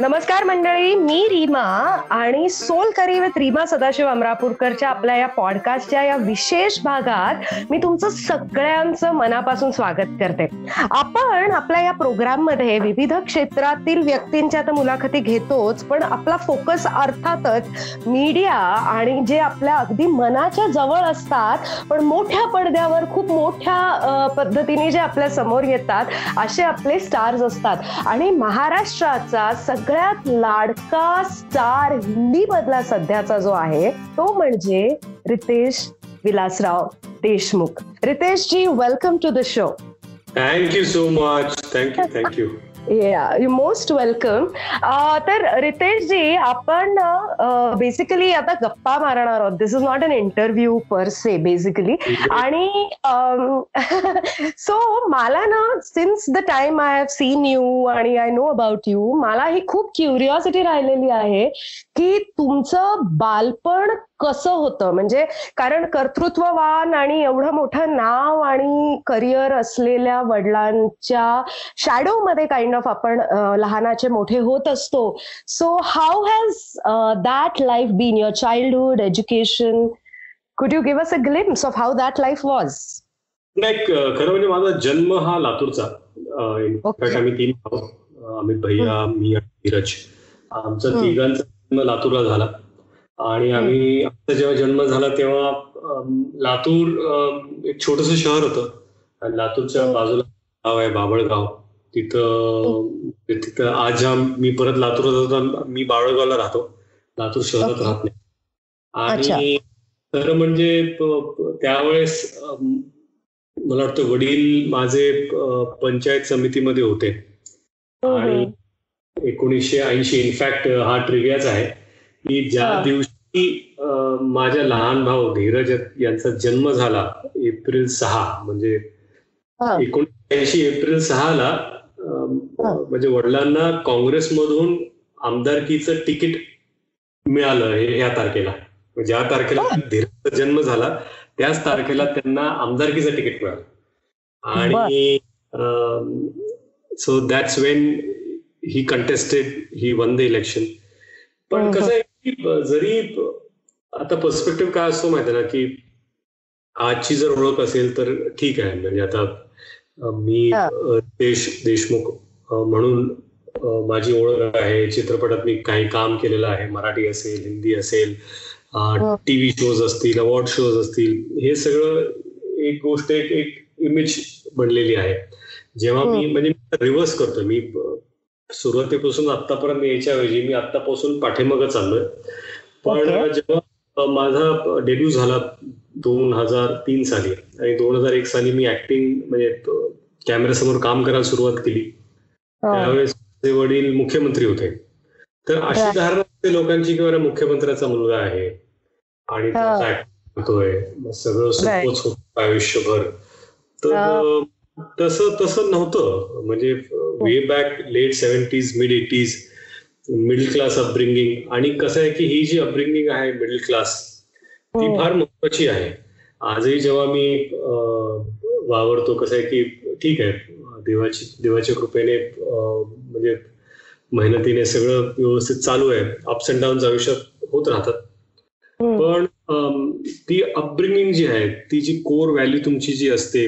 नमस्कार मंडळी मी रीमा आणि soul curry with Reema Sadashiv अमरापूरकरच्या आपल्या या पॉडकास्टच्या या विशेष भागात मी तुमचं सगळ्यांचं मनापासून स्वागत करते. आपण आपल्या या प्रोग्राममध्ये विविध क्षेत्रातील व्यक्तींच्या तर मुलाखती घेतोच पण आपला फोकस अर्थातच मीडिया आणि जे आपल्या अगदी मनाच्या जवळ असतात पण मोठ्या पडद्यावर खूप मोठ्या पद्धतीने जे आपल्यासमोर येतात असे आपले स्टार्स असतात. आणि महाराष्ट्राचा सगळ्यात लाडका स्टार हिंदी मधला सध्याचा जो आहे तो म्हणजे Ritesh Vilasrao Deshmukh. Ritesh ji welcome to the show thank you so much thank you thank you yeah you most welcome तर रितेश जी आपण बेसिकली आता गप्पा मारणार आहोत. This is not an interview per se basically आणि सो मला ना since the time I have seen you आणि आय नो अबाउट यू मला ही खूप क्युरिओसिटी राहिलेली आहे की तुमचं बालपण कसं होतं? म्हणजे कारण कर्तृत्ववान आणि एवढं मोठं नाव आणि करिअर असलेल्या वडिलांच्या शॅडो मध्ये काइंड ऑफ आपण लहानाचे मोठे होत असतो. So how has that life been your childhood education could you give us a glimpse of how that life was नाही खरं म्हणजे माझा जन्म हा लातूरचा. आम्ही तीन अमित भैया मी आणि धीरज. आमचा तिघांचा जन्म लातूरला झाला. आणि आम्ही आमचा जेव्हा जन्म झाला तेव्हा लातूर एक छोटस शहर होतं. आणि लातूरच्या बाजूला गाव आहे बाबळगाव. तिथं तिथं आज मी परत लातूर मी बाबळगावला राहतो. लातूर शहरात राहत नाही. आणि तर म्हणजे त्यावेळेस मला वाटतं वडील माझे पंचायत समितीमध्ये होते. आणि एकोणीसशे ऐंशी इनफॅक्ट हा ट्रिव्हियाच आहे. की ज्या दिवशी माझ्या लहान भाऊ धीरज यांचा जन्म झाला एप्रिल सहा म्हणजे एकोणीसशे ऐंशी एप्रिल सहाला म्हणजे वडिलांना काँग्रेसमधून आमदारकीचं तिकीट मिळालं हे ह्या तारखेला. ज्या तारखेला धीरजचा जन्म झाला त्याच तारखेला त्यांना आमदारकीचं तिकीट मिळालं. आणि so that's when he contested he won the election पण कसं आहे की जरी आता पर्स्पेक्टिव्ह काय असतो माहिती ना की आजची जर ओळख असेल तर ठीक आहे. म्हणजे आता मी देश देशमुख म्हणून माझी ओळख आहे. चित्रपटात मी काही काम केलेलं आहे. मराठी असेल हिंदी असेल टीव्ही शोज असतील अवॉर्ड शोज असतील हे सगळं एक गोष्ट एक एक इमेज बनलेली आहे. जेव्हा मी म्हणजे रिव्हर्स करतो मी सुरुवातीपासून आतापर्यंत यायच्या ऐवजी मी आतापासून पाठीमागं चाललोय. पण जेव्हा माझा डेब्यू झाला दोन हजार तीन साली. आणि दोन हजार एक साली मी ऍक्टिंग म्हणजे कॅमेऱ्यासमोर काम करायला सुरुवात केली. त्यावेळेस वडील मुख्यमंत्री होते. तर अशी धारणा लोकांची किंवा मुख्यमंत्र्याचा मुलगा आहे आणि होतोय. सगळं सोपच होत आयुष्यभर. तर तसं तसं नव्हतं. म्हणजे way back late seventies mid eighties middle class upbringing आणि कसं आहे की ही जी अपब्रिंगिंग आहे मिडल क्लास ती फार महत्वाची आहे. आजही जेव्हा मी वावरतो कसं आहे की ठीक आहे देवाची देवाच्या कृपेने म्हणजे मेहनतीने सगळं व्यवस्थित चालू आहे. अप्स अँड डाऊन आयुष्यात होत राहतात. पण ती अपब्रिंगिंग जी आहे ती जी कोर व्हॅल्यू तुमची जी असते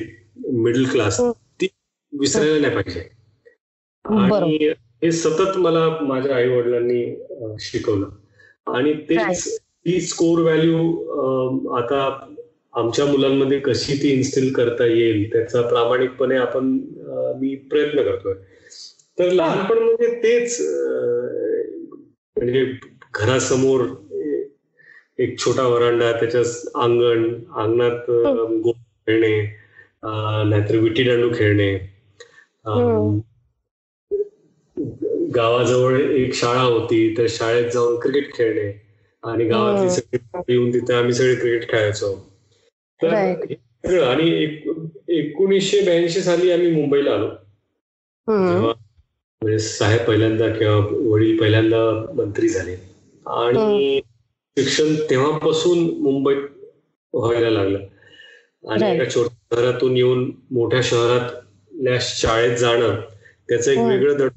मिडल क्लास ती विसरायला नाही पाहिजे. आणि हे सतत मला माझ्या आई वडिलांनी शिकवलं. आणि तेच ती स्कोर व्हॅल्यू आता आमच्या मुलांमध्ये कशी ती इन्स्टिल करता येईल त्याचा प्रामाणिकपणे आपण मी प्रयत्न करतोय. तर लहानपण म्हणजे तेच म्हणजे घरासमोर एक छोटा वरांडा त्याच्या अंगण अंगणात गोल खेळणे नाहीतर विटी दांडू खेळणे गावाजवळ एक शाळा होती तर शाळेत जाऊन क्रिकेट खेळणे. आणि गावातली सगळी येऊन तिथे आम्ही सगळे क्रिकेट खेळायचो. तर सगळं आणि एकोणीसशे ब्याऐंशी साली आम्ही मुंबईला आलो. म्हणजे साहेब पहिल्यांदा किंवा वडील पहिल्यांदा मंत्री झाले. आणि शिक्षण तेव्हापासून मुंबईत व्हायला लागलं. आणि. एका छोट्या शहरातून येऊन मोठ्या शहरातल्या शाळेत जाणं त्याचं एक. वेगळं दड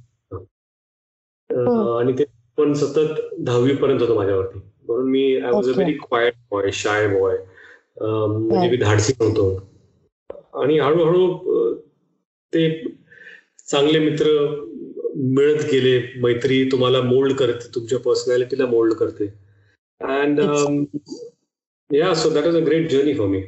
आणि ते पण सतत दहावी पर्यंत होतं माझ्यावरती. म्हणून मी I was a. Very quiet boy shy boy म्हणजे. मी धाडसी नव्हतो आणि हळूहळू ते चांगले मित्र मिळत गेले. मैत्री तुम्हाला मोल्ड करते तुमच्या पर्सनॅलिटीला मोल्ड करते. And yeah so that is a great journey for me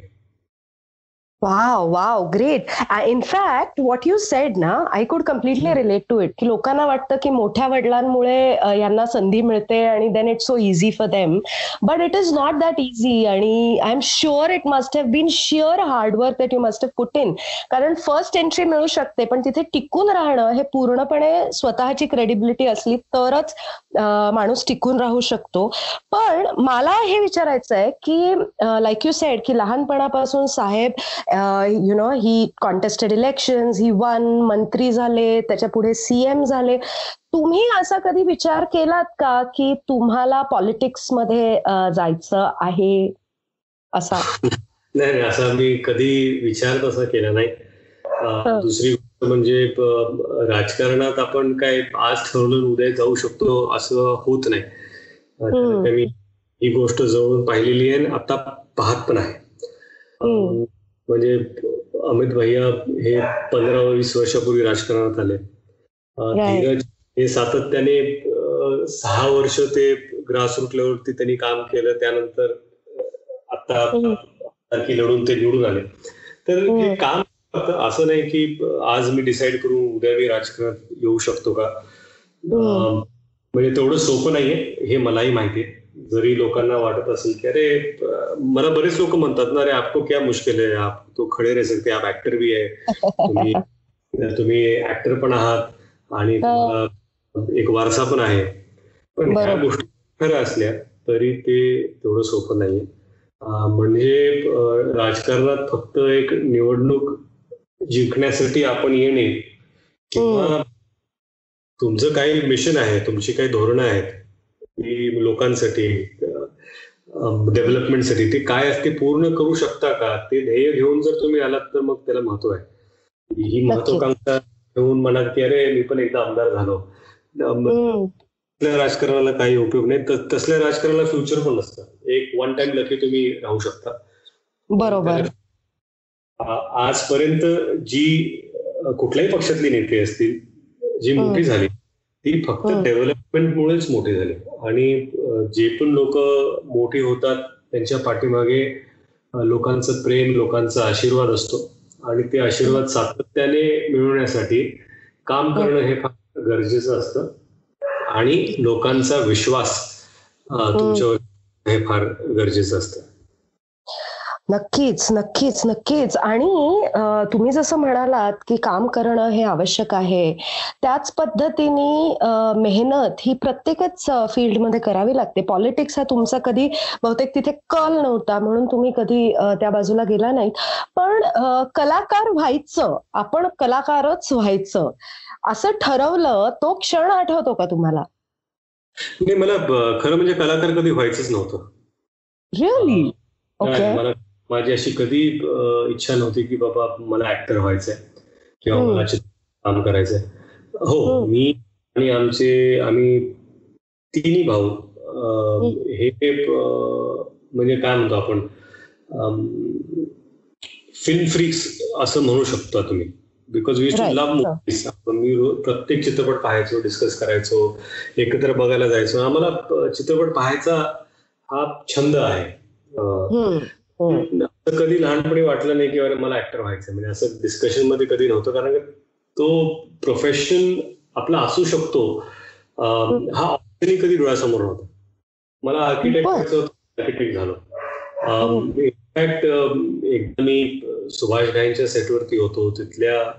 wow wow great in fact what you said ना I could completely relate to it की लोकांना वाटतं की मोठ्या वडिलांमुळे यांना संधी मिळते आणि then it's so easy for them but it is not that easy आणि I am sure it must have been sheer hard work that you must have put in कारण फर्स्ट एंट्री मिळू शकते पण तिथे टिकून राहणं हे पूर्णपणे स्वतःची क्रेडिबिलिटी असली तरच माणूस टिकून राहू शकतो. पण मला हे विचारायचं आहे की लाईक यू सेड की लहानपणापासून साहेब you know he contested election he won मंत्री झाले त्याच्या पुढे सीएम झाले. तुम्ही असा कधी विचार केलात का की तुम्हाला पॉलिटिक्समध्ये जायचं आहे? असा. नाही असा मी कधी विचार तसा केला नाही. दुसरी गोष्ट म्हणजे राजकारणात आपण काय आज ठरवलं उद्या जाऊ शकतो असं होत नाही. मी ही गोष्ट जवळून पाहिलेली आहे आणि आता पाहत पण आहे. म्हणजे अमित भैया हे पंधरा वीस वर्षापूर्वी राजकारणात आले. धीरज हे सातत्याने सहा वर्ष ते ग्रासरूट लेवलवरती त्यांनी काम केलं. त्यानंतर आता लढून ते निवडून आले. तर हे. काम असं नाही की आज मी डिसाईड करून उद्या मी राजकारणात येऊ शकतो का? म्हणजे तेवढं सोपं नाहीये हे मलाही माहिती आहे. जरी लोकांना वाटत असेल की अरे मला बरेच लोक म्हणतात ना अरे आपको क्या मुश्किल है? आप तो खडे रह सकते आप ऍक्टर भी आहे तुम्ही तुम्ही ऍक्टर पण आहात आणि एक वारसा पण आहे. पण ह्या. गोष्टी खऱ्या असल्या तरी ते तेवढं सोपं नाहीये. म्हणजे राजकारणात फक्त एक निवडणूक जिंकण्यासाठी आपण येणे किंवा तुमचं काही मिशन आहे तुमची काही धोरणं आहेत की लोकांसाठी डेव्हलपमेंटसाठी ते काय असते पूर्ण करू शकता का? ते ध्येय घेऊन जर तुम्ही आलात तर मग त्याला महत्त्व आहे. ही महत्वाकांक्षा घेऊन म्हणाल की अरे मी पण एकदा आमदार झालो. राजकारणाला काही उपयोग नाही. तसल्या राजकारणाला फ्युचर पण नसतं. एक वन टाइम लकी तुम्ही राहू शकता. बरोबर. आजपर्यंत जी कुठल्याही पक्षातली नेते असतील जी. मोठी झाली ती फक्त. डेव्हलपमेंटमुळेच मोठी झाली. आणि जे पण लोक मोठी होतात त्यांच्या पाठीमागे लोकांचं प्रेम लोकांचा आशीर्वाद असतो. आणि ते आशीर्वाद सातत्याने मिळवण्यासाठी काम करणं हे फार गरजेचं असतं. आणि लोकांचा विश्वास तुमच्यावर हे फार गरजेचं असतं. नक्कीच नक्कीच नक्कीच. आणि तुम्ही जसं म्हणालात की काम करणं हे आवश्यक आहे त्याच पद्धतीने मेहनत ही प्रत्येकच फील्डमध्ये करावी लागते. पॉलिटिक्स हा तुमचा कधी बहुतेक तिथे कल नव्हता म्हणून तुम्ही कधी त्या बाजूला गेला नाहीत. पण कलाकार व्हायचं आपण कलाकारच व्हायचं असं ठरवलं तो क्षण आठवतो का तुम्हाला? नाही मला खरं म्हणजे कलाकार कधी व्हायचंच नव्हतं. रिअली मला माझी अशी कधी इच्छा नव्हती की बाबा मला ऍक्टर व्हायचंय किंवा. मला काम करायचंय. हो. मी आणि आमचे आम्ही तिन्ही भाऊ हे म्हणजे काय म्हणतो आपण फिल्म फ्रिक्स असं म्हणू शकता तुम्ही. Because we too. Love movies मी प्रत्येक चित्रपट पाहायचो डिस्कस करायचो एकत्र बघायला जायचो. आम्हाला चित्रपट पाहायचा हा छंद आहे. असं कधी लहानपणी वाटलं नाही की अरे मला ऍक्टर व्हायचं म्हणजे असं डिस्कशनमध्ये कधी नव्हतं. कारण का तो प्रोफेशन आपला असू शकतो. हा ऑप्शनही कधी डोळ्यासमोर नव्हता. मला आर्किटेक्ट बरं. व्हायचं होतं आर्किटेक्ट झालो. इनफॅक्ट एकदा मी सुभाष घाईंच्या सेटवरती होतो. तिथल्या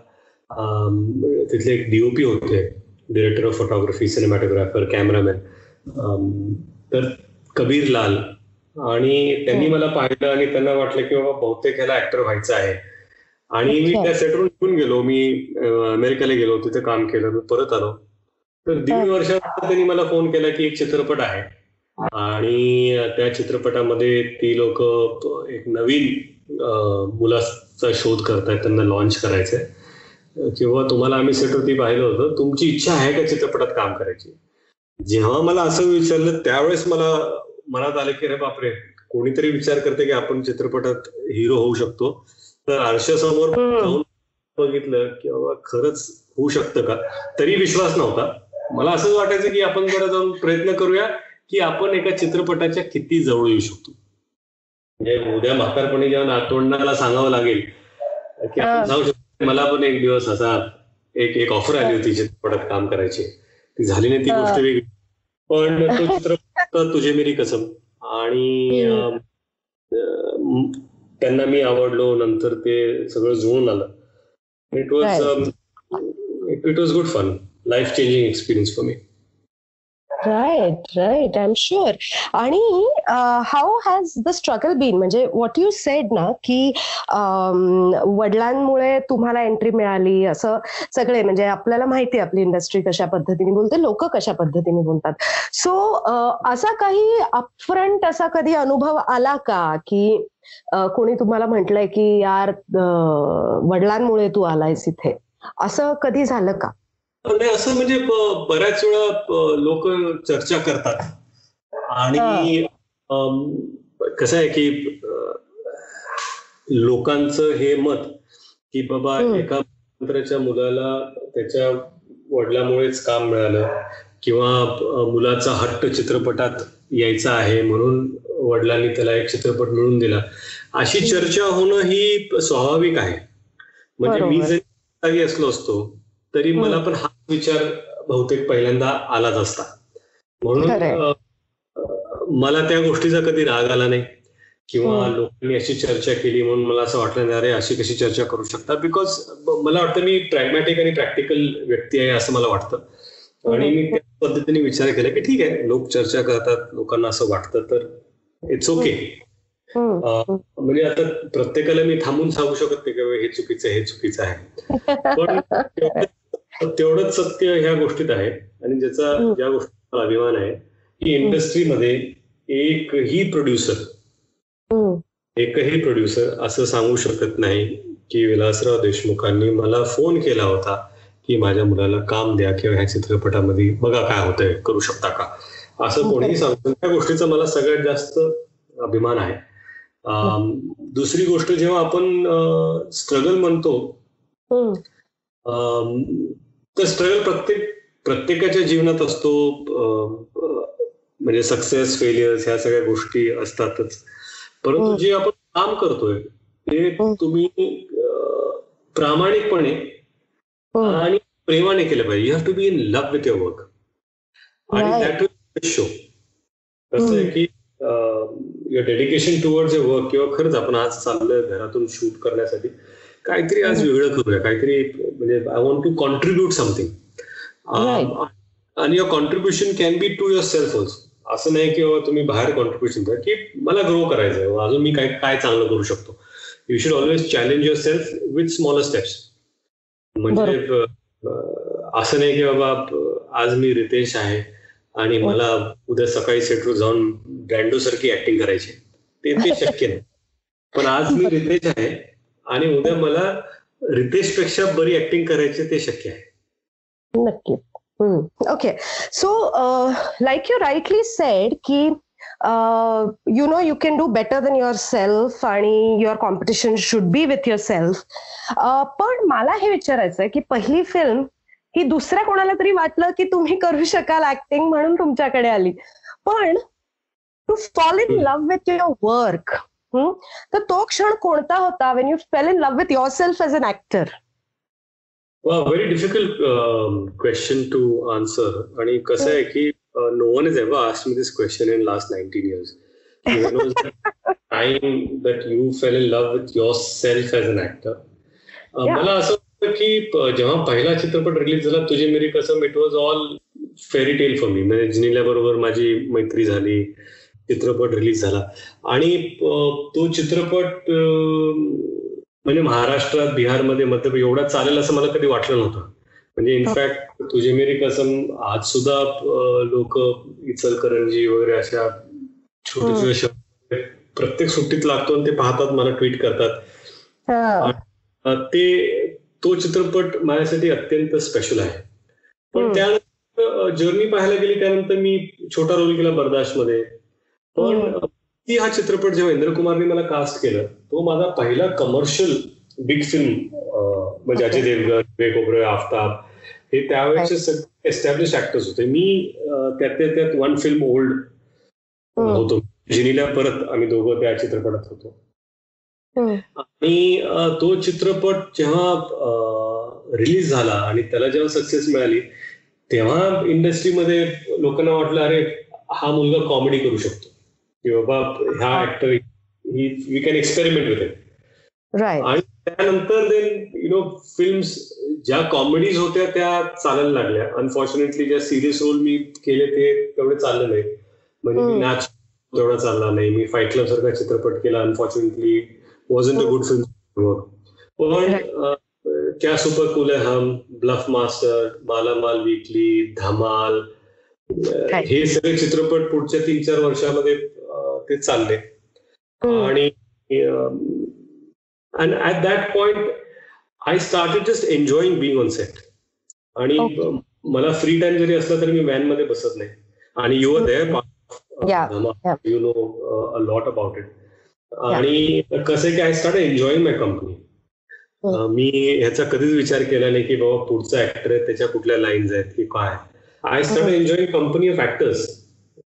तिथले एक डीओपी होते. Director of photography cinematographer cameraman तर कबीर लाल आणि त्यांनी मला पाहिलं आणि त्यांना वाटलं की बाबा बहुतेक ह्याला ऍक्टर व्हायचं आहे. आणि मी. त्या सेटवरून निघून गेलो. मी अमेरिकेला गेलो तिथे काम केलं मी परत आलो. तर दीड हा. वर्षानंतर त्यांनी मला फोन केला की एक चित्रपट आहे. आणि त्या चित्रपटामध्ये ती लोक एक नवीन मुलाचा शोध करतायत त्यांना लॉन्च करायचंय. किंवा तुम्हाला आम्ही सेटवरती पाहिलं होतं. तुमची इच्छा आहे का चित्रपटात काम करायची? जेव्हा मला असं विचारलं त्यावेळेस मला मनात आलं की अरे बापरे कोणीतरी विचार करते की आपण चित्रपटात हिरो होऊ शकतो. तर आरशासमोर. जाऊन बघितलं की बाबा खरंच होऊ शकतं का? तरी विश्वास नव्हता. मला असंच वाटायचं की आपण जरा जाऊन प्रयत्न करूया की आपण एका चित्रपटाच्या किती जवळ येऊ शकतो. म्हणजे उद्या म्हातारपणी जेव्हा नातवंडाला सांगावं लागेल की. आपण जाऊ शकतो. मला पण एक दिवस असा एक एक ऑफर आली होती चित्रपटात काम करायची. ती झाली नाही ती. गोष्ट वेगळी. पण तो चित्रपट तुझे मेरी कसम आणि त्यांना मी आवडलो नंतर ते सगळं जुळून आलं. It was it was good fun life changing experience for me right right I am sure आणि how has the struggle been म्हणजे व्हॉट यू सेड ना की वडिलांमुळे तुम्हाला एंट्री मिळाली असं सगळे म्हणजे आपल्याला माहिती आहे आपली इंडस्ट्री कशा पद्धतीने बोलते लोक कशा पद्धतीने बोलतात. सो असा काही अपफ्रंट असा कधी अनुभव आला का? की कोणी तुम्हाला म्हटलंय की यार वडिलांमुळे तू आलायस इथे. असं कधी झालं का? नाही असं म्हणजे बऱ्याच वेळा लोक चर्चा करतात. आणि कसं आहे की लोकांचं हे मत की बाबा. एका मंत्र्याच्या मुलाला त्याच्या वडिलामुळेच काम मिळालं किंवा मुलाचा हट्ट चित्रपटात यायचा आहे म्हणून वडिलांनी त्याला एक चित्रपट मिळून दिला अशी. चर्चा होणं ही स्वाभाविक आहे म्हणजे मी. जरी असलो असतो तरी. मला पण हा विचार बहुतेक पहिल्यांदा आलाच असता म्हणून मला त्या गोष्टीचा कधी राग आला नाही. किंवा हम्म. लोकांनी अशी चर्चा केली म्हणून मला असं वाटलं नाही अरे अशी कशी चर्चा करू शकता? बिकॉज मला वाटतं मी प्रॅग्मॅटिक आणि प्रॅक्टिकल व्यक्ती आहे असं मला वाटतं. आणि मी त्या पद्धतीने विचार केला की ठीक आहे लोक चर्चा करतात लोकांना असं वाटतं तर इट्स ओके. अं, म्हणजे आता प्रत्येकाला मी थांबून सांगू शकत नाही की हे चुकीचं हे चुकीचं आहे. पण तेवढं- तेवढंच सत्य ह्या गोष्टीत आहे. आणि ज्याचा. ज्या गोष्टीचा मला अभिमान आहे की इंडस्ट्रीमध्ये एकही प्रोड्युसर. एकही प्रोड्युसर असं सांगू शकत नाही की विलासराव देशमुखांनी मला फोन केला होता की माझ्या मुलाला काम द्या किंवा ह्या चित्रपटामध्ये बघा काय होतंय करू शकता का? असं कोणीही सांगतो त्या गोष्टीचा मला सगळ्यात जास्त अभिमान आहे. अं, दुसरी गोष्ट जेव्हा आपण स्ट्रगल म्हणतो तर स्ट्रगल प्रत्येक प्रत्येकाच्या जीवनात असतो म्हणजे सक्सेस फेलियर्स ह्या सगळ्या गोष्टी असतातच परंतु. जे आपण काम करतोय ते. तुम्ही अं, प्रामाणिकपणे. आणि प्रेमाने केलं पाहिजे you have to be in love with your work आणि. दॅट विल शो कसं आहे की your dedication towards your work किंवा खरंच आपण आज चाललोय घरातून शूट करण्यासाठी काहीतरी आज. वेगळं करूया काहीतरी म्हणजे I want to contribute something. आणि your contribution can be to yourself also असं नाही की तुम्ही बाहेर कॉन्ट्रीब्युशन करा की मला ग्रो करायचं आहे. अजून मी काय काय चांगलं करू शकतो. You should always challenge yourself with smaller steps म्हणजे असं नाही की बाबा आज मी रितेश आहे आणि मला उद्या सकाळी सेटवर जाऊन ब्रँडो सारखी ऍक्टिंग करायची ते ते शक्य नाही. पण आज मी रितेश आहे आणि उद्या मला रितेशपेक्षा बरी ऍक्टिंग करायची ते शक्य आहे. नक्की okay so like you rightly said की you know you can do better than yourself आणि your competition should be with yourself पण मला हे विचारायचं आहे की पहिली फिल्म ही दुसऱ्या कोणाला तरी वाटलं की तुम्ही करू शकाल ऍक्टिंग म्हणून तुमच्याकडे आली. पण to fall in love with your work तर तो क्षण कोणता होता when you fell in love with yourself as an actor Very difficult um, question to answer. आणि कसं आहे की no one is ever ask me this question in last nineteen years time that you fell in love with yourself as an actor. मला असं वाटतं की प- जेव्हा पहिला चित्रपट रिलीज झाला तुझे मेरी कसम it was all fairy tale for me म्हणजे जिनीला बरोबर माझी मैत्री झाली चित्रपट रिलीज झाला आणि अं, तो चित्रपट अं, म्हणजे महाराष्ट्रात बिहारमध्ये मध्य एवढा चालेल असं मला कधी वाटलं नव्हतं. म्हणजे इनफॅक्ट तुझे मेरी कसम आज सुद्धा लोक इचलकरंजी वगैरे अशा छोटे छोटे शब्द प्रत्येक सुट्टीत लागतो आणि ते पाहतात मला ट्विट करतात. हा. ते तो चित्रपट माझ्यासाठी अत्यंत स्पेशल आहे. पण. त्यानंतर जर्नी पाहायला गेली त्यानंतर मी छोटा रोल केला बर्दाश्त मध्ये पण ती हा चित्रपट जेव्हा इंद्र कुमारने मला कास्ट केलं तो माझा पहिला कमर्शियल बिग फिल्म म्हणजे. अजय देवगन विवेक ओबरॉय आफ्ताब हे त्यावेळेचे सगळे एस्टॅब्लिश ऍक्टर्स होते मी अं, त्यातल्या त्यात वन फिल्म ओल्ड. होतो जिनीला परत आम्ही दोघं त्या चित्रपटात होतो हम्म. आणि तो चित्रपट जेव्हा रिलीज झाला आणि त्याला जेव्हा सक्सेस मिळाली तेव्हा इंडस्ट्रीमध्ये लोकांना वाटलं अरे हा मुलगा कॉमेडी करू शकतो की बाबा ह्या actor he we can experiment with it right आणि त्यानंतर देन यु नो फिल्म्स ज्या कॉमेडीज होत्या त्या चालायला लागल्या. अनफॉर्च्युनेटली ज्या सिरियस रोल मी केले ते तेवढे चालले नाही म्हणजे मी. नाच तेवढा चालला नाही. मी फाईट क्लब सारखा चित्रपट केला. Unfortunately wasn't a good film पण क्या सुपर कूल है हम bluff master Malamaal weekly Dhamaal. हे सगळे चित्रपट पुढच्या तीन चार वर्षामध्ये ते चालले. आणि and at that point I started just enjoying being on set आणि. मला फ्री टाइम जरी असला तरी मी व्हॅनमध्ये बसत नाही. आणि you are there. You know a lot about it आणि कसं आहे की I start enjoying my company. मी ह्याचा कधीच विचार केला नाही की बाबा पुढचा ऍक्टर आहे त्याच्या कुठल्या लाईन्स आहेत की काय. I start. Enjoying company of actors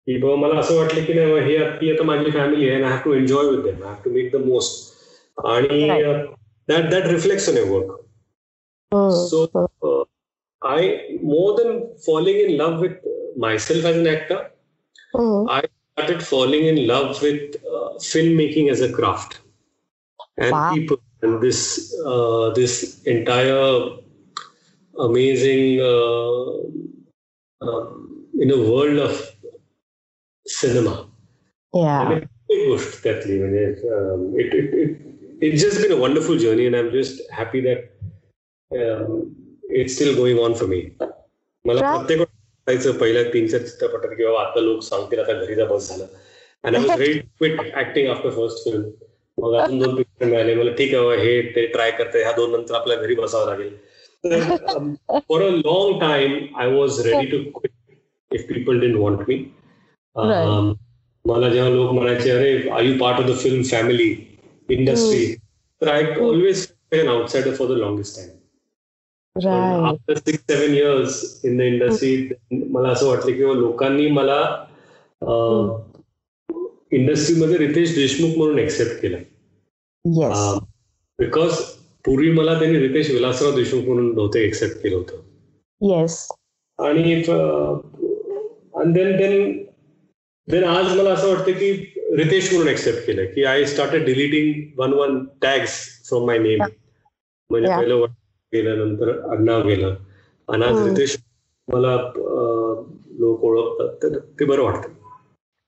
की बाबा मला असं वाटलं की नाही बाबा हे ती आता माझी फॅमिली आहे I have to enjoy with them I have to make the most आणि Right. That that reflex on your work hmm. So uh, I more than falling in love with myself as an actor, हम्म. I started falling in love with uh, filmmaking as a craft and Wow. people and this uh, this entire amazing uh, um, in a world of cinema. Yeah. आणि एक गोष्ट त्यातली म्हणजे it it it it just been a wonderful journey and I am just happy that it's still going on for me मला Right. प्रत्येक वेळेस पहिल्या तीन चार चित्रपटात किंवा आता लोक सांगतील आता घरी जा बस झालं and I was ready quit acting after first film मग अजून दोन पिक्चर मिळाले मला ठीक आहे बाबा, हे ते ट्राय करते ह्या दोन नंतर आपल्या घरी बसावं लागेल तर for a long time I was ready to quit if people didn't want me Right. मला जेव्हा लोक म्हणायचे अरे are you part of the film family industry तर I always an outsider for the longest time. After six seven years in the industry मला असं वाटलं की लोकांनी मला इंडस्ट्रीमध्ये रितेश देशमुख म्हणून एक्सेप्ट केलं. बिकॉज पूर्वी मला त्यांनी रितेश विलासराव देशमुख म्हणून बहुतेक एक्सेप्ट केलं होतं. Yes. आणि देन देन देन आज मला असं वाटतं की रितेश म्हणून एक्सेप्ट केलं की I started deleting one one tags from my name म्हणजे Yeah. पहिलं वड गेलं नंतर आडनाव गेलं. आणि आज हम्म. रितेश मला लोक ओळखतात. तर ते बरं वाटतं.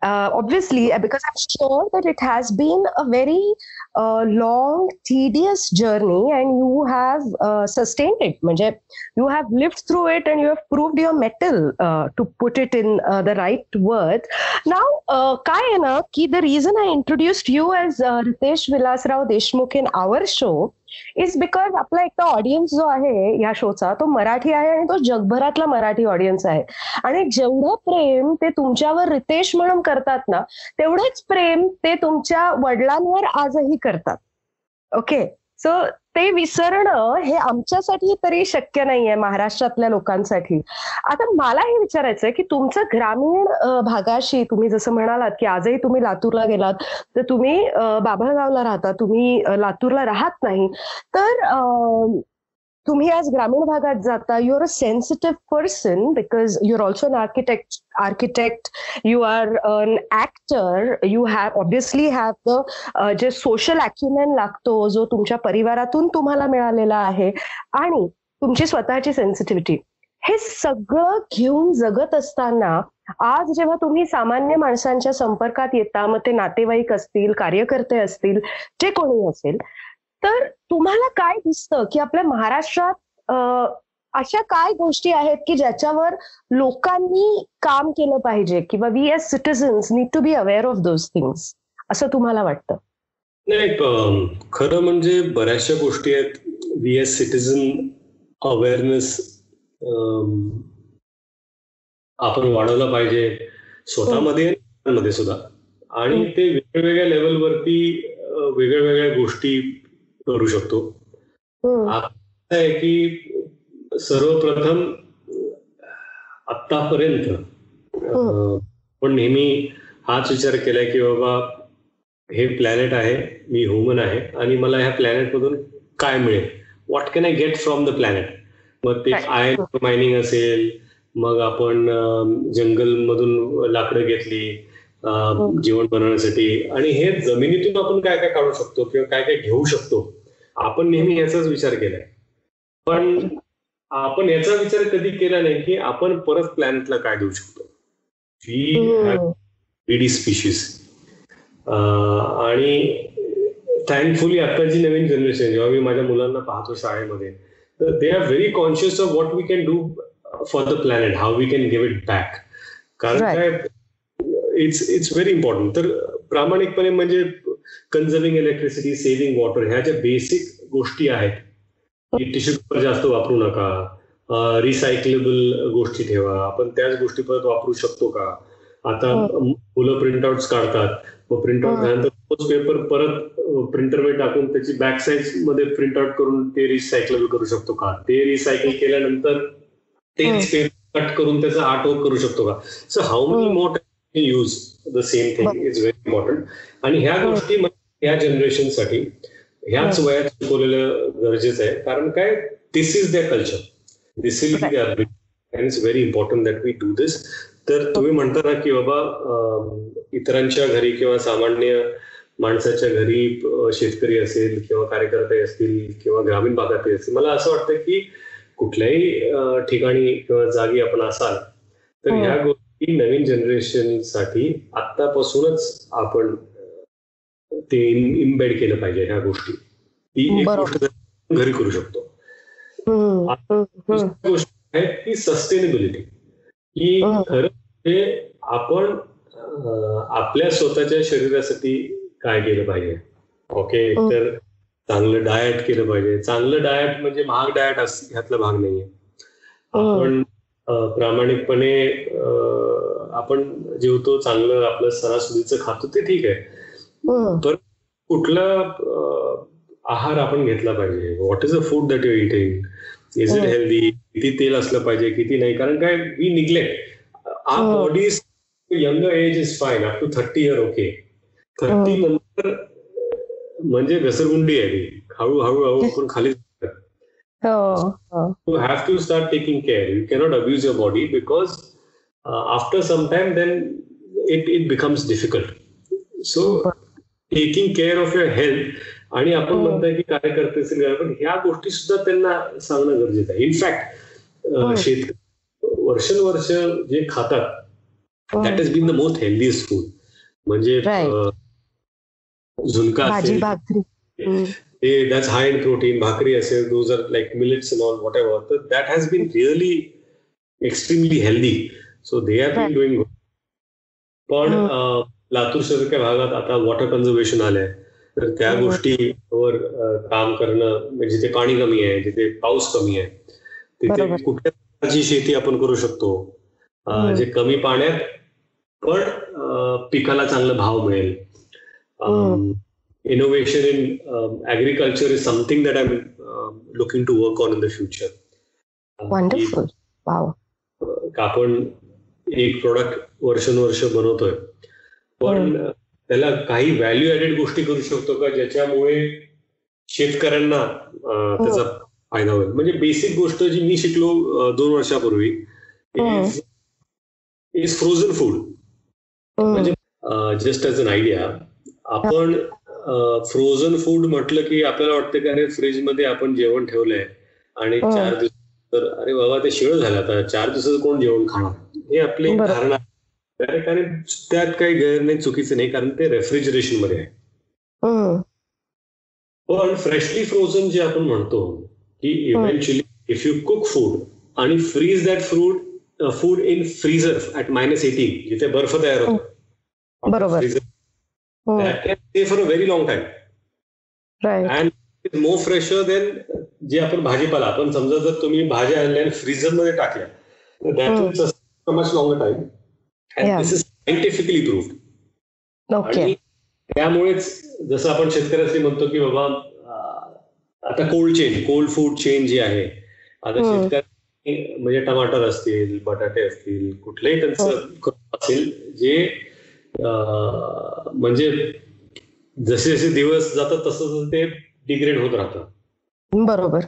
Uh, obviously, uh, because I'm sure that it has been a very uh, long, tedious journey, and you have uh, sustained it. म्हणजे you have lived through it, and you have proved your mettle, uh, to put it in uh, the right words. Now, uh, काय आहे ना की the reason I introduced you as uh, Ritesh Vilasrao Deshmukh in our show is because आपला एक audience जो आहे या शोचा तो मराठी आहे आणि तो जगभरातला मराठी ऑडियन्स आहे आणि जेवढं प्रेम ते तुमच्यावर रितेश म्हणून करतात ना तेवढंच प्रेम ते तुमच्या वडिलांवर आजही करतात. ओके सो ते विसरणं हे आमच्यासाठी तरी शक्य नाहीये महाराष्ट्रातल्या लोकांसाठी. आता मला हे विचारायचं आहे की तुमचं ग्रामीण भागाशी तुम्ही जसं म्हणालात की आजही तुम्ही लातूरला गेलात तर तुम्ही बाभळगावला राहता तुम्ही लातूरला राहत नाही. तर तुम्ही आज ग्रामीण भागात जाता you are a sensitive person because you are also an architect architect you are an actor you have obviously have the जे सोशल अॅक्युमेन लागतो जो तुमच्या परिवारातून तुम्हाला मिळालेला आहे आणि तुमची स्वतःची सेन्सिटिव्हिटी हे सगळं घेऊन जगत असताना आज जेव्हा तुम्ही सामान्य माणसांच्या संपर्कात येता मग ते नातेवाईक असतील कार्यकर्ते असतील जे कोणी असेल तर तुम्हाला काय दिसतं की आपल्या महाराष्ट्रात अशा काय गोष्टी आहेत की ज्याच्यावर लोकांनी काम केलं पाहिजे किंवा we as citizens need to be aware of those things असं तुम्हाला वाटतं? नाही खरं म्हणजे बऱ्याचशा गोष्टी आहेत. वी एस सिटीजन अवेअरनेस आपण वाढवलं पाहिजे. स्वतःमध्ये मध्ये सुद्धा. आणि ते वेगवेगळ्या लेवलवरती वेगळ्या वेगळ्या गोष्टी करू शकतो. असं आहे की सर्वप्रथम आतापर्यंत पण नेहमी हाच विचार केलाय की बाबा हे प्लॅनेट आहे मी ह्युमन आहे आणि मला ह्या प्लॅनेट मधून काय मिळेल? What can I get from the planet मग ते. आयर्न मायनिंग असेल मग आपण जंगल मधून लाकडं घेतली हो. जेवण बनवण्यासाठी. आणि हे जमिनीतून आपण काय काय काढू शकतो किंवा काय काय घेऊ शकतो आपण नेहमी याचाच विचार केलाय. पण आपण याचा विचार कधी केला नाही की आपण परत प्लॅनेटला काय देऊ शकतो. वी स्पीशीज आणि थँकफुली आताची नवीन जनरेशन जेव्हा मी माझ्या मुलांना पाहतो शाळेमध्ये तर they are very conscious of what we can do for the planet how we can give it back कारण. काय इट्स इट्स व्हेरी इम्पॉर्टंट तर प्रामाणिकपणे म्हणजे कन्झर्विंग इलेक्ट्रिसिटी सेव्हिंग वॉटर ह्या ज्या बेसिक गोष्टी आहेत टिश्यू पेपर जास्त वापरू नका रिसायकलेबल गोष्टी ठेवा आपण त्याच गोष्टी परत वापरू शकतो का? आता मुलं प्रिंटआउट काढतात मग प्रिंटआउट हं. झाल्यानंतर तोच पेपर परत प्रिंटरमध्ये टाकून त्याची बॅक साईडमध्ये प्रिंटआउट करून ते रिसायकलेबल करू शकतो का? ते रिसायकल केल्यानंतर तेच पेपर कट करून त्याचा आर्ट वर्क करू शकतो का? So how many hmm. More use the same thing is very important आणि ह्या. गोष्टी मला या जनरेशनसाठी ह्याच. वयात शिकवलेलं गरजेचं आहे. कारण काय? This is the culture this and it's very important that we do this तर तुम्ही म्हणता ना की बाबा इतरांच्या घरी किंवा सामान्य माणसाच्या घरी शेतकरी असेल किंवा कार्यकर्ते असतील किंवा ग्रामीण भागातले असतील मला असं वाटतं की कुठल्याही ठिकाणी किंवा जागी आपण असाल तर हं. ह्या गोष्टी नवीन जनरेशनसाठी आतापासूनच आपण ते इम्बेड केलं पाहिजे ह्या गोष्टी. ती एक. गोष्ट घरी करू शकतो. गोष्ट आहे ती सस्टेनेबिलिटी की. खरं म्हणजे आपण आपल्या स्वतःच्या शरीरासाठी काय केलं पाहिजे? ओके. तर चांगलं डाएट केलं पाहिजे. चांगलं डाएट म्हणजे महाग डाएट ह्यातला भाग नाहीये. आपण प्रामाणिकपणे आपण जेवतो चांगलं आपलं सणासुदीचं खातो ते ठीक आहे. हम्म, कुठला आहार आपण घेतला पाहिजे? What is a food that you eating is it. Healthy किती तेल असलं पाहिजे किती नाही? कारण काय we neglect our. Body younger age is fine up to thirty year okay thirty नंतर म्हणजे घसरगुंडी आहे हळूहळू हळू आपण खाली हो, हो. you have to start taking care. You cannot abuse your body because uh, after some time, then it, it becomes difficult. So, taking care of your health आणि आपण हो. म्हणताय की कार्यकर्ते असेल पण ह्या गोष्टी सुद्धा त्यांना सांगणं गरजेचं आहे इनफॅक्ट हो. शेतकरी वर्षानुवर्ष जे खातात that is been the most healthiest food म्हणजे झुणका असेल भाकरी they that's high in protein bhakri असेल those are like millets and all whatever so that has been really extremely healthy so they have been Right. doing good पण लातूर सारख्या भागात आता water conservation आलंय तर त्या. गोष्टीवर काम करणं म्हणजे जिथे पाणी कमी आहे जिथे पाऊस कमी आहे तिथे. कुठल्या प्रकारची शेती आपण करू शकतो. जे कमी पाण्यात पण पिकाला चांगला भाव मिळेल. Innovation in um, agriculture is something that I'm um, looking to work on in the future. Uh, wonderful wow की, uh, आपण एक प्रोडक्ट वर्षानुवर्ष बनवतोय. पण uh, त्याला काही व्हॅल्यू ऍडेड गोष्टी करू शकतो का? ज्याच्यामुळे शेतकऱ्यांना uh, त्याचा फायदा होईल. म्हणजे बेसिक गोष्ट जी मी शिकलो uh, दोन वर्षापूर्वी. इज फ्रोझन फूड म्हणजे जस्ट ॲज अन आयडिया आपण फ्रोझन फूड म्हटलं की आपल्याला वाटतं की अरे फ्रीजमध्ये आपण जेवण ठेवलंय आणि हं. चार दिवस तर अरे बाबा ते शिळ झालं आता. चार दिवसाचं कोण जेवण खाणार? हे आपली. धारणा? आणि त्यात काही गैर नाही चुकीचं नाही कारण ते रेफ्रिजरेशनमध्ये आहे. पण फ्रेशली फ्रोझन जे आपण म्हणतो की eventually if you cook food आणि freeze that food food in freezer at minus eighteen जिथे बर्फ तयार होतो. बरोबर. हो, for a very long time and more fresher than जे आपण भाजीपाला आपण समजा जर तुम्ही भाज्या आणल्या आणि फ्रीझरमध्ये टाकल्या तर. That much longer time. And this is scientifically proved आणि त्यामुळेच जसं आपण शेतकऱ्यासाठी म्हणतो की बाबा आता cold chain cold food chain जी आहे आता. शेतकरी म्हणजे टमाटर असतील बटाटे असतील कुठलेही त्यांचं crop असेल जे म्हणजे जसे जसे दिवस जातात तसं तसं ते डिग्रेड होत राहतं. बरोबर.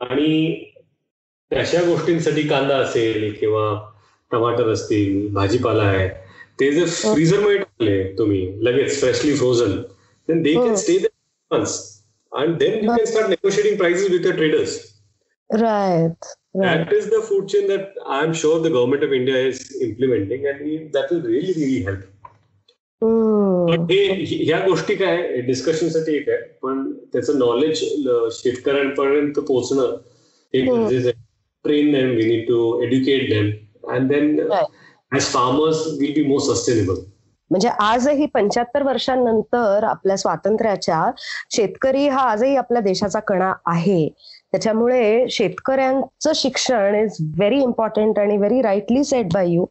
आणि तशा गोष्टींसाठी कांदा असेल किंवा टमाटर असतील भाजीपाला आहे ते जर फ्रीझरमध्ये टाकले तुम्ही लगेच फ्रेशली फ्रोझन देन दे हो. Can stay months and then you can start negotiating prices with the traders right right That is the food chain that I'm sure the government of India is implementing, and that will really, really help. हे ह्या गोष्टी काय डिस्कशनसाठी एक आहे पण त्याचं knowledge शेतकऱ्यांपर्यंत पोहोचणं हे. गरजेचं आहे train them we need to educate them and then. As farmers will be more sustainable म्हणजे आजही पंच्याहत्तर वर्षांनंतर आपल्या स्वातंत्र्याच्या शेतकरी हा आजही आपल्या देशाचा कणा आहे त्याच्यामुळे शेतकऱ्यांचं शिक्षण इज व्हेरी इम्पॉर्टंट आणि very rightly said by you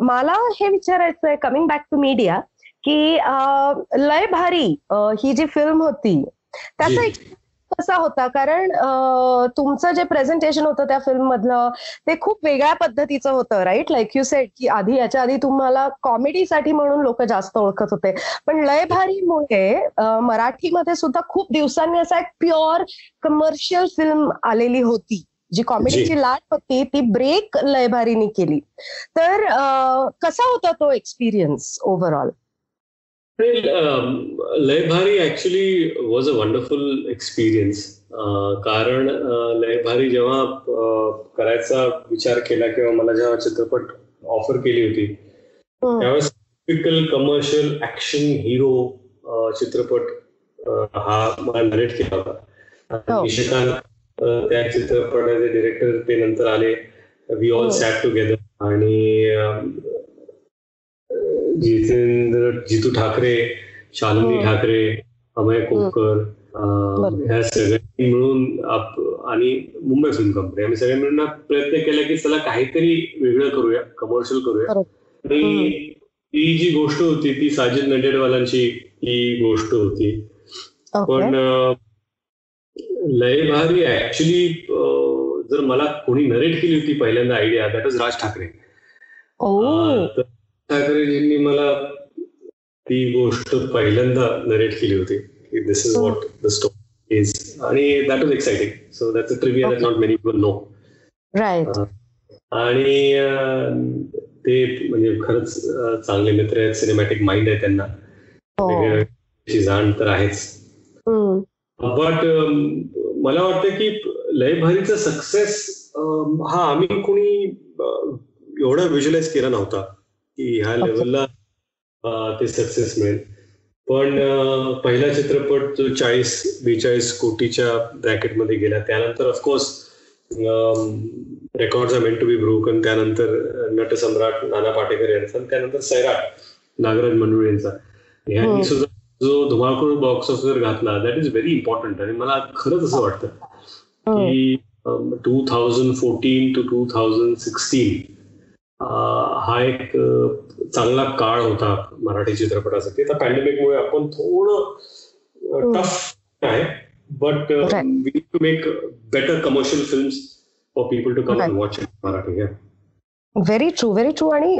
मला हे विचारायचं आहे कमिंग बॅक टू मीडिया की अं, लय भारी ही जी फिल्म होती त्याचा. एक कसा होता. कारण तुमचं जे प्रेझेंटेशन होतं त्या फिल्म मधलं ते खूप वेगळ्या पद्धतीचं होतं राईट लाईक यू सेड की आधी याच्या आधी तुम्हाला कॉमेडीसाठी म्हणून लोक जास्त ओळखत होते. पण लय भारीमुळे अं, मराठीमध्ये सुद्धा खूप दिवसांनी असा एक प्युअर कमर्शियल फिल्म आलेली होती. जी कॉमेडीची लाट होती ती ब्रेक लयभारीनी केली. तर कसा होता तो एक्सपिरियन्स ओव्हरऑल लय भारी actually was a wonderful experience कारण अं, लय भारी जेव्हा अं, करायचा विचार केला किंवा मला जेव्हा चित्रपट ऑफर केली होती त्यावेळेस टिपिकल कमर्शियल ऍक्शन हिरो चित्रपट अं, हा मला नरेट केला होता हो. निशिकांत त्या चित्रपटाचे डिरेक्टर ते नंतर आले वी ऑल. सॅट टुगेदर आणि अं, जितेंद्र जितू ठाकरे शालिनी हो. ठाकरे अमय कोपकर अं, बरोबर. ह्या सगळ्यांनी मिळून आप- आणि मुंबई फिल्म कंपनी आम्ही सगळे मिळून हा प्रयत्न केला की चला काहीतरी वेगळं करूया कमर्शियल करूया. आणि ती जी गोष्ट होती ती साजिद नडेरवालांची ही गोष्ट होती. पण लय भारी ऍक्च्युली जर मला कोणी नरेट केली होती पहिल्यांदा idea that is Raj Thackeray. ठाकरेजींनी मला ती गोष्ट पहिल्यांदा नरेट केली होती की this is what the story is आणि that was exciting so that's a trivia that not many people know right आणि अं, ते म्हणजे खरंच अं, चांगले मित्र आहेत सिनेमॅटिक माइंड आहे त्यांना. हो. जाण तर आहेच. बट मला वाटतं की लय भारीचा सक्सेस हा आम्ही कोणी अं, एवढा व्हिज्युअलाइज केला नव्हता. की ह्या लेवलला ते सक्सेस मिळेल. पण पहिला चित्रपट जो चाळीस बेचाळीस कोटीच्या ब्रॅकेटमध्ये गेला त्यानंतर of course record are meant to be broken त्यानंतर नटसम्राट नाना पाटेकर यांचा आणि त्यानंतर सैराट नागराज मंडुळे यांचा. हो. ह्यांनी सुद्धा जो धुमाकूळ बॉक्स ऑफिसवर घातला दॅट इज व्हेरी इम्पॉर्टंट आणि मला खरंच असं वाटतं हम्म. की two thousand fourteen to two thousand sixteen हा एक चांगला काळ होता मराठी चित्रपटासाठी आता पॅन्डेमिकमुळे आपण थोडं. टफ आहे but. We need to make better commercial film for people to come watch Marathi yeah. Very true very true आणि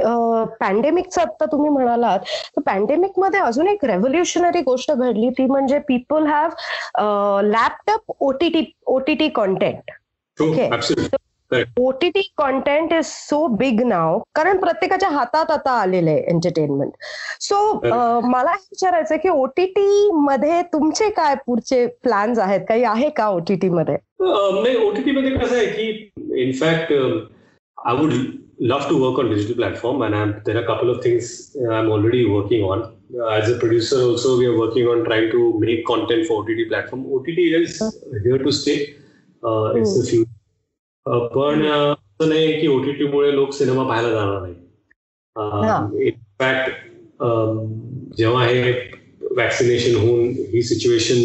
पॅन्डेमिकचं आता तुम्ही म्हणालात तर पॅन्डेमिकमध्ये अजून एक रेव्होल्युशनरी गोष्ट घडली ती म्हणजे people have laptop OTT OTT content absolutely. OTT content is so big नाव कारण प्रत्येकाच्या हातात आता आलेलं आहे एंटरटेनमेंट सो मला हे विचारायचं की ओटीटी मध्ये तुमचे काय पुढचे प्लॅन्स आहेत? काही आहे का ओटीटी मध्ये? नाही ओटीटी मध्ये कसं आहे की in fact I would love to work on digital platform and I couple of things I am already working on as a producer also we are working on trying to make content for OTT platform OTT is here to stay it's पण असं नाही की OTT मुळे लोक cinema पाहायला जाणार नाही in fact जेव्हा हे वॅक्सिनेशन होऊन ही सिच्युएशन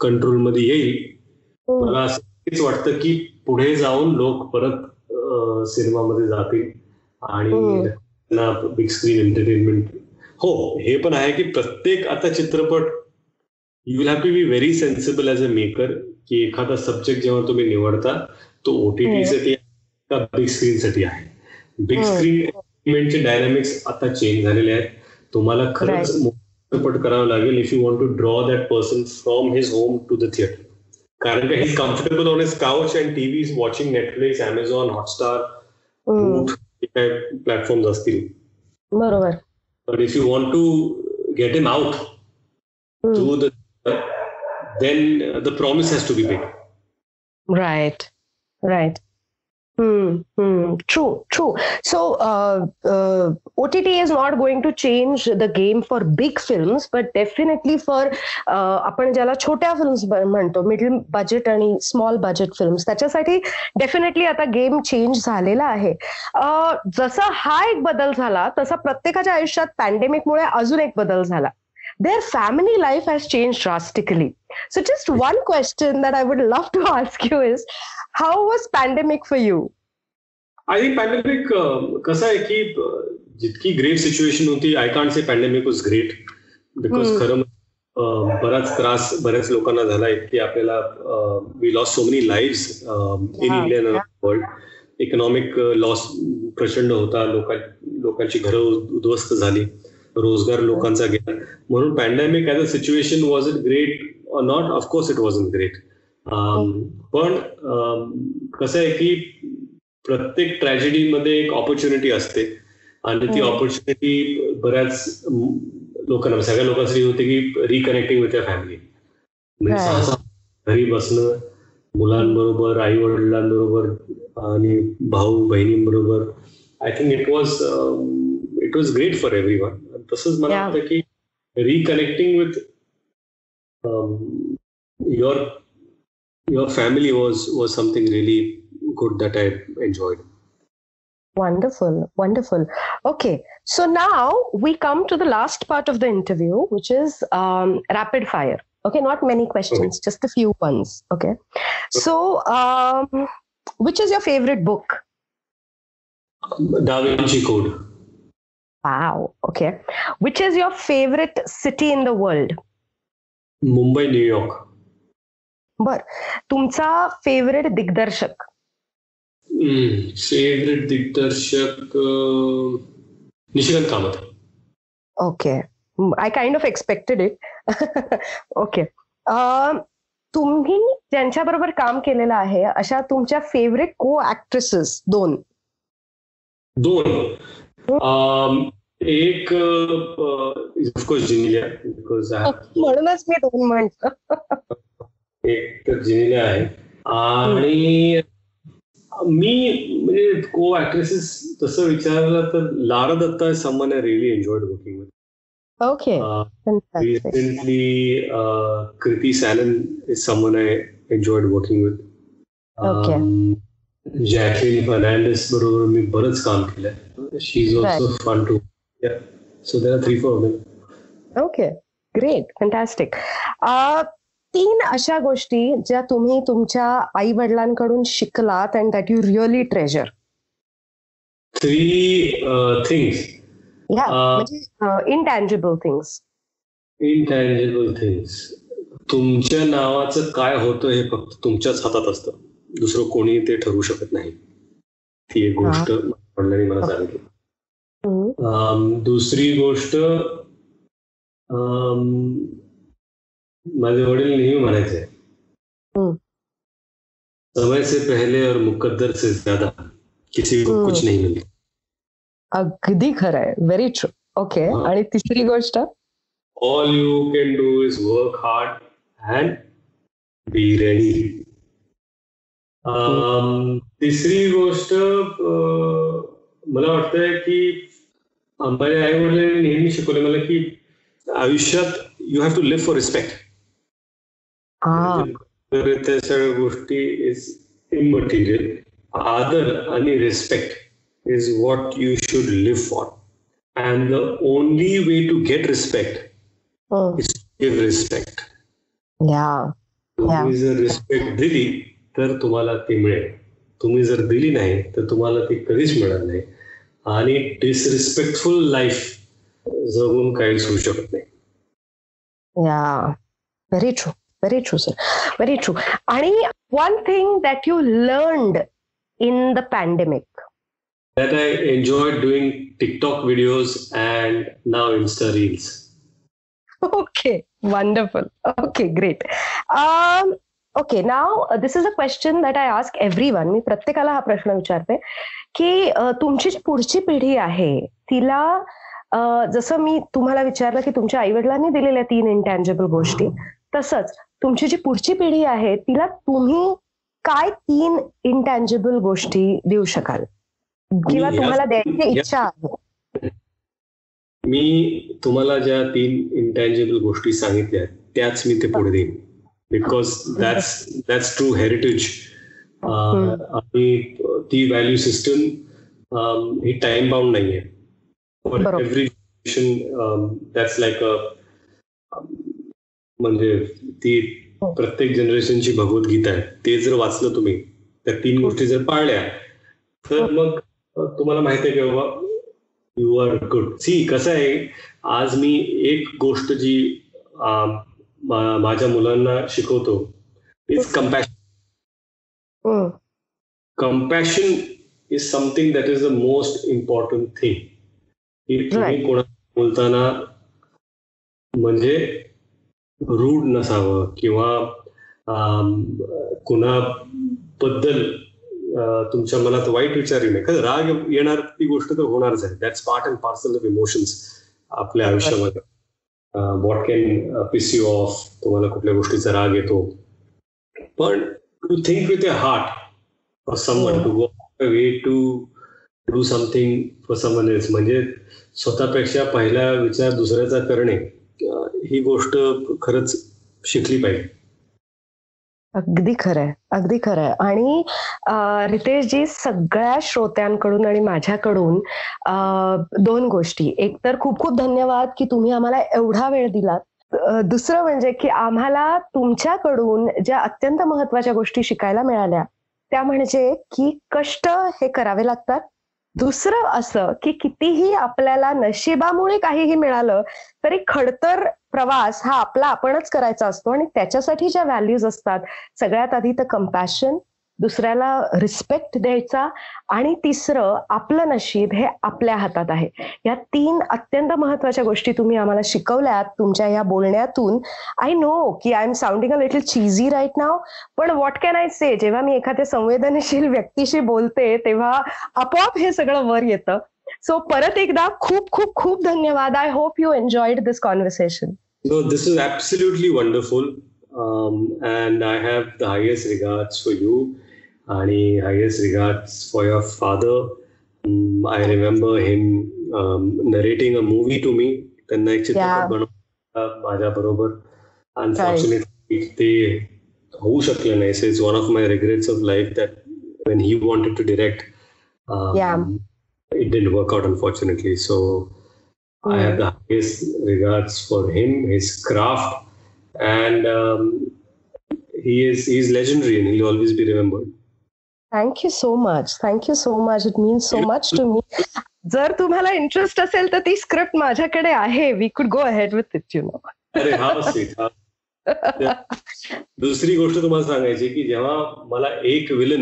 कंट्रोलमध्ये येईल हम्म. मला असं वाटतं की पुढे जाऊन लोक परत सिनेमामध्ये जातील आणि हम्म. त्यांना बिग स्क्रीन एंटरटेनमेंट हो हे पण आहे की प्रत्येक आता चित्रपट you will have to be very sensible as a maker की एखादा सब्जेक्ट जेव्हा तुम्ही निवडता तो ओटीटी साठी का बिग स्क्रीन साठी आहे? बिग. स्क्रीन डायनामिक्स आता चेंज झालेले आहेत. तुम्हाला खरंच चित्रपट करावा लागेल if you want to draw that person from his home to the theatre कारण का he comfortable on his couch and TV is watching Netflix Amazon Hotstar काय प्लॅटफॉर्म असतील. बरोबर. If you want to get him out हम्म. to the then uh, the promise has to be big. Right. Hmm, hmm. True, true. So, uh, uh, OTT is not going to change the game for big films, but definitely for uh, आपण ज्याला छोट्या films म्हणतो middle budget आणि small budget films त्याच्यासाठी definitely आता game change झालेला आहे जसा हा एक बदल झाला तसा प्रत्येकाच्या आयुष्यात पॅन्डेमिकमुळे अजून एक बदल झाला there family life has change drastically So just one question that I would love to ask you is, how was pandemic for you? I think pandemic कसं आहे की uh, जितकी ग्रेट सिच्युएशन होती I can't say pandemic was great because hmm. खरं uh, बराच त्रास बऱ्याच लोकांना झालाय की आपल्याला we loss so many live in Yeah, India world economic loss प्रचंड होता लोकां लोकांची घरं उद्ध्वस्त झाली रोजगार लोकांचा गेला म्हणून pandemic as a situation was it great not of course it was in great पण um, कसं आहे की प्रत्येक ट्रॅजेडीमध्ये एक ऑपॉर्च्युनिटी असते. आणि ती. ऑपॉर्च्युनिटी बऱ्याच म, लोकांना सगळ्या लोकांसाठी होते की रिकनेक्टिंग विथ फॅमिली म्हणजे घरी बसणं मुलांबरोबर आई वडिलांबरोबर आणि भाऊ बहिणींबरोबर I think it was it was great for every one तसंच मला Yeah. वाटतं की reconnecting with your your family was was something really good that I enjoyed Wonderful, wonderful. Okay, so now we come to the last part of the interview, which is um, rapid fire. Okay, not many questions, just a few ones. Okay, so um, which is your favorite book? Da Vinci Code. Wow. Okay, which is your favorite city in the world? Mumbai New York बर तुमचा favourite दिग्दर्शक? Favourite दिग्दर्शक Nishikant Kamat. Okay I kind of expected it okay तुम्ही ज्यांच्याबरोबर काम केलेलं आहे अशा तुमच्या फेवरेट को ऍक्ट्रेसेस दोन? दोन. एक ऑफकोर्स जिनिलिया बिकॉज म्हणूनच मी दोन म्हणतो एक तर जिनिलिया आहे. आणि मी म्हणजे को ऍक्ट्रेसेस तसं विचारलं तर Lara Dutta is someone I really enjoyed working with okay recently uh, Kriti Sanon is someone I enjoyed working Jacqueline Fernandez बरोबर मी बरंच काम केलंय. She is also fun to so there are three four okay great fantastic तीन अशा गोष्टी ज्या तुम्ही तुमच्या आई वडिलांकडून शिकलात and that you really treasure three things intangible things intangible things तुमच्या नावाचं काय होतं हे फक्त तुमच्याच हातात असतं. दुसरं कोणी ते ठरवू शकत नाही. ती एक गोष्ट वडिलांनी मला सांगितली दुसरी गोष्ट माझे वडील नेहमी म्हणायचे. समय से पहले और मुकद्दर से ज्यादा किसी को. कुछ नहीं मिलता। अगदी खरं आहे व्हेरी ट्रू ओके. आणि तिसरी गोष्ट? All you can do is work hard and be ready तिसरी गोष्ट अं, मला वाटतंय की माझ्या आई वडिलांनी नेहमी शिकवले मला की आयुष्यात you have to live for respect हा. तर त्या सगळ्या गोष्टी इज इमटेरियल आदर आणि respect is what you should live for and the only way to get respect hmm. Is give respect या तुम्ही जर रिस्पेक्ट दिली तर तुम्हाला ती मिळेल तुम्ही जर दिली नाही तर तुम्हाला ती कधीच मिळणार नाही आणि डिसरिस्पेक्टफुल लाईफ जगून काहीच होऊ शकत नाही या very true very true sir very true आणि one thing that you learned in the pandemic that I enjoyed doing TikTok videos and now Insta Reels. Okay, wonderful. Okay, great. Okay, now uh, this is a question that I ask everyone. मी प्रत्येकाला हा प्रश्न विचारते. की अ, तुमची जी पुढची पिढी आहे तिला अ, जसं मी तुम्हाला विचारलं की तुमच्या आई वडिलांनी दिलेल्या तीन इंटँजेबल गोष्टी तसंच तुमची जी पुढची पिढी आहे तिला तुम्ही काय तीन इंटँजेबल गोष्टी देऊ शकाल? किंवा तुम्हाला द्यायची इच्छा आहे? मी तुम्हाला ज्या तीन इंटँजेबल गोष्टी सांगितल्या त्याच मी ते पुढे देईन. Because that's that's true heritage आणि ती व्हॅल्यू सिस्टम ही टाइम बाउंड नाहीये. फॉर बरोबर. Every generation that's like a म्हणजे ती हो. प्रत्येक जनरेशनची भगवद्गीता आहे. ते जर वाचलं तुम्ही त्या तीन गोष्टी जर पाळल्या तर मग अ, तुम्हाला माहिती आहे की बाबा यू आर गुड सी कसं आहे आज मी एक गोष्ट जी मा- माझ्या मुलांना शिकवतो. Is compassion compassion is something that is the most important thing की तुम्ही. कोणा बोलताना म्हणजे रूढ नसावं किंवा कुणाबद्दल तुमच्या मनात वाईट विचार येऊ नये कारण राग येणार ती गोष्ट तर होणारच आहे. That's part and parcel of emotions आपल्या आयुष्यामध्ये. What can piss you off तुम्हाला कुठल्या गोष्टीचा राग येतो. पण to think with a heart for someone to go way to do something for someone else म्हणजे स्वतःपेक्षा पहिला विचार दुसऱ्याचा करणे ही गोष्ट खरंच शिकली पाहिजे. अगदी खरंय अगदी खरंय. आणि रितेशजी सगळ्या श्रोत्यांकडून आणि माझ्याकडून दोन गोष्टी. एक तर खूप खूप धन्यवाद की तुम्ही आम्हाला एवढा वेळ दिलात. दुसरं म्हणजे की आम्हाला तुमच्याकडून ज्या अत्यंत महत्त्वाच्या गोष्टी शिकायला मिळाल्या त्या म्हणजे की कष्ट हे करावे लागतात. दुसरं असं की कितीही आपल्याला नशिबामुळे काहीही मिळालं तरी खडतर प्रवास हा आपला आपणच करायचा असतो आणि त्याच्यासाठी ज्या व्हॅल्यूज असतात सगळ्यात आधी तर कम्पॅशन दुसऱ्याला रिस्पेक्ट द्यायचा आणि तिसरं आपलं नशीब हे आपल्या हातात आहे. या तीन अत्यंत महत्त्वाच्या गोष्टी तुम्ही आम्हाला शिकवल्यात तुमच्या या बोलण्यातून. आय नो की I am sounding a little cheesy right now पण व्हॉट कॅन आय से जेव्हा मी एखाद्या संवेदनशील व्यक्तीशी बोलते तेव्हा आपोआप हे सगळं वर येतं. सो परत एकदा खूप खूप खूप धन्यवाद. I hope you enjoyed this conversation No, this is absolutely wonderful. Um, and I have the highest regards for you and highest regards for your father. Um, I remember him um, narrating a movie to me. त्यांना एक Yeah. चित्रपट बनवला माझ्या बरोबर unfortunately ते होऊ शकलं नाही so it's one of my regrets of life that when he wanted to direct Yeah. it didn't work out unfortunately so I have the highest regards for him, his craft, and um, he is he's legendary and he'll always be remembered. Thank you so much thank you so much it means so much to me जर तुम्हाला interest असेल तर ती script माझ्याकडे आहे. We could go ahead with it you know अरे हा हा. दुसरी गोष्ट तुम्हाला सांगायची की जेव्हा मला एक विलन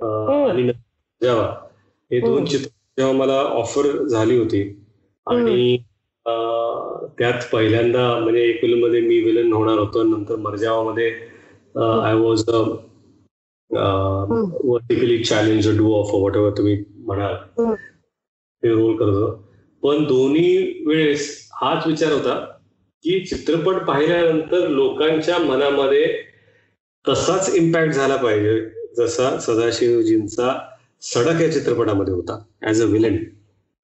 आणि जेव्हा हे दोन. चित्र जेव्हा मला ऑफर झाली होती आणि अं, त्यात पहिल्यांदा म्हणजे एक विलनमध्ये मी विलन होणार होतो नंतर मर्जावामध्ये I was vertically challenged of whatever तुम्ही म्हणाल. ते रोल करत होतो. पण दोन्ही वेळेस हाच विचार होता की चित्रपट पाहिल्यानंतर लोकांच्या मनामध्ये तसाच इम्पॅक्ट झाला पाहिजे जसा सदाशिवजींचा सडक या चित्रपटामध्ये होता as a villain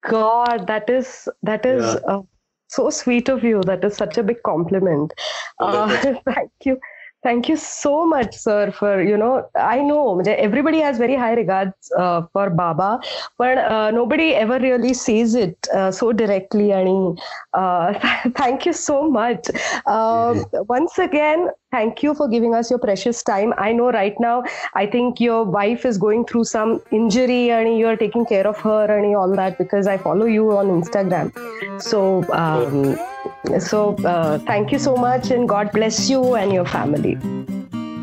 God, that is that is uh, so sweet of you. That is such a big compliment. Uh, thank you, Thank you so much, sir, for, you know, I know everybody has very high regards uh, for Baba, but uh, nobody ever really sees it uh, so directly. And thank you so much. Um, once again, thank you for giving us your precious time. I know right now, I think your wife is going through some injury and you're taking care of her and all that because I follow you on Instagram. So, um, so uh, thank you so much and God bless you and your family.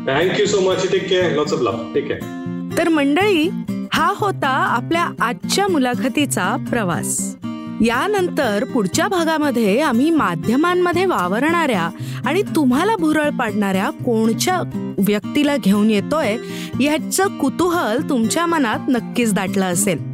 Thank you so much take care lots of love take care तर मंडळी हा होता आपल्या आजच्या मुलाखतीचा प्रवास. यानंतर पुढच्या भागामध्ये आम्ही माध्यमांमध्ये वावरणाऱ्या आणि तुम्हाला भुरळ पाडणाऱ्या कोणच्या व्यक्तीला घेऊन येतोय याचं कुतूहल तुमच्या मनात नक्कीच दाटलं असेल.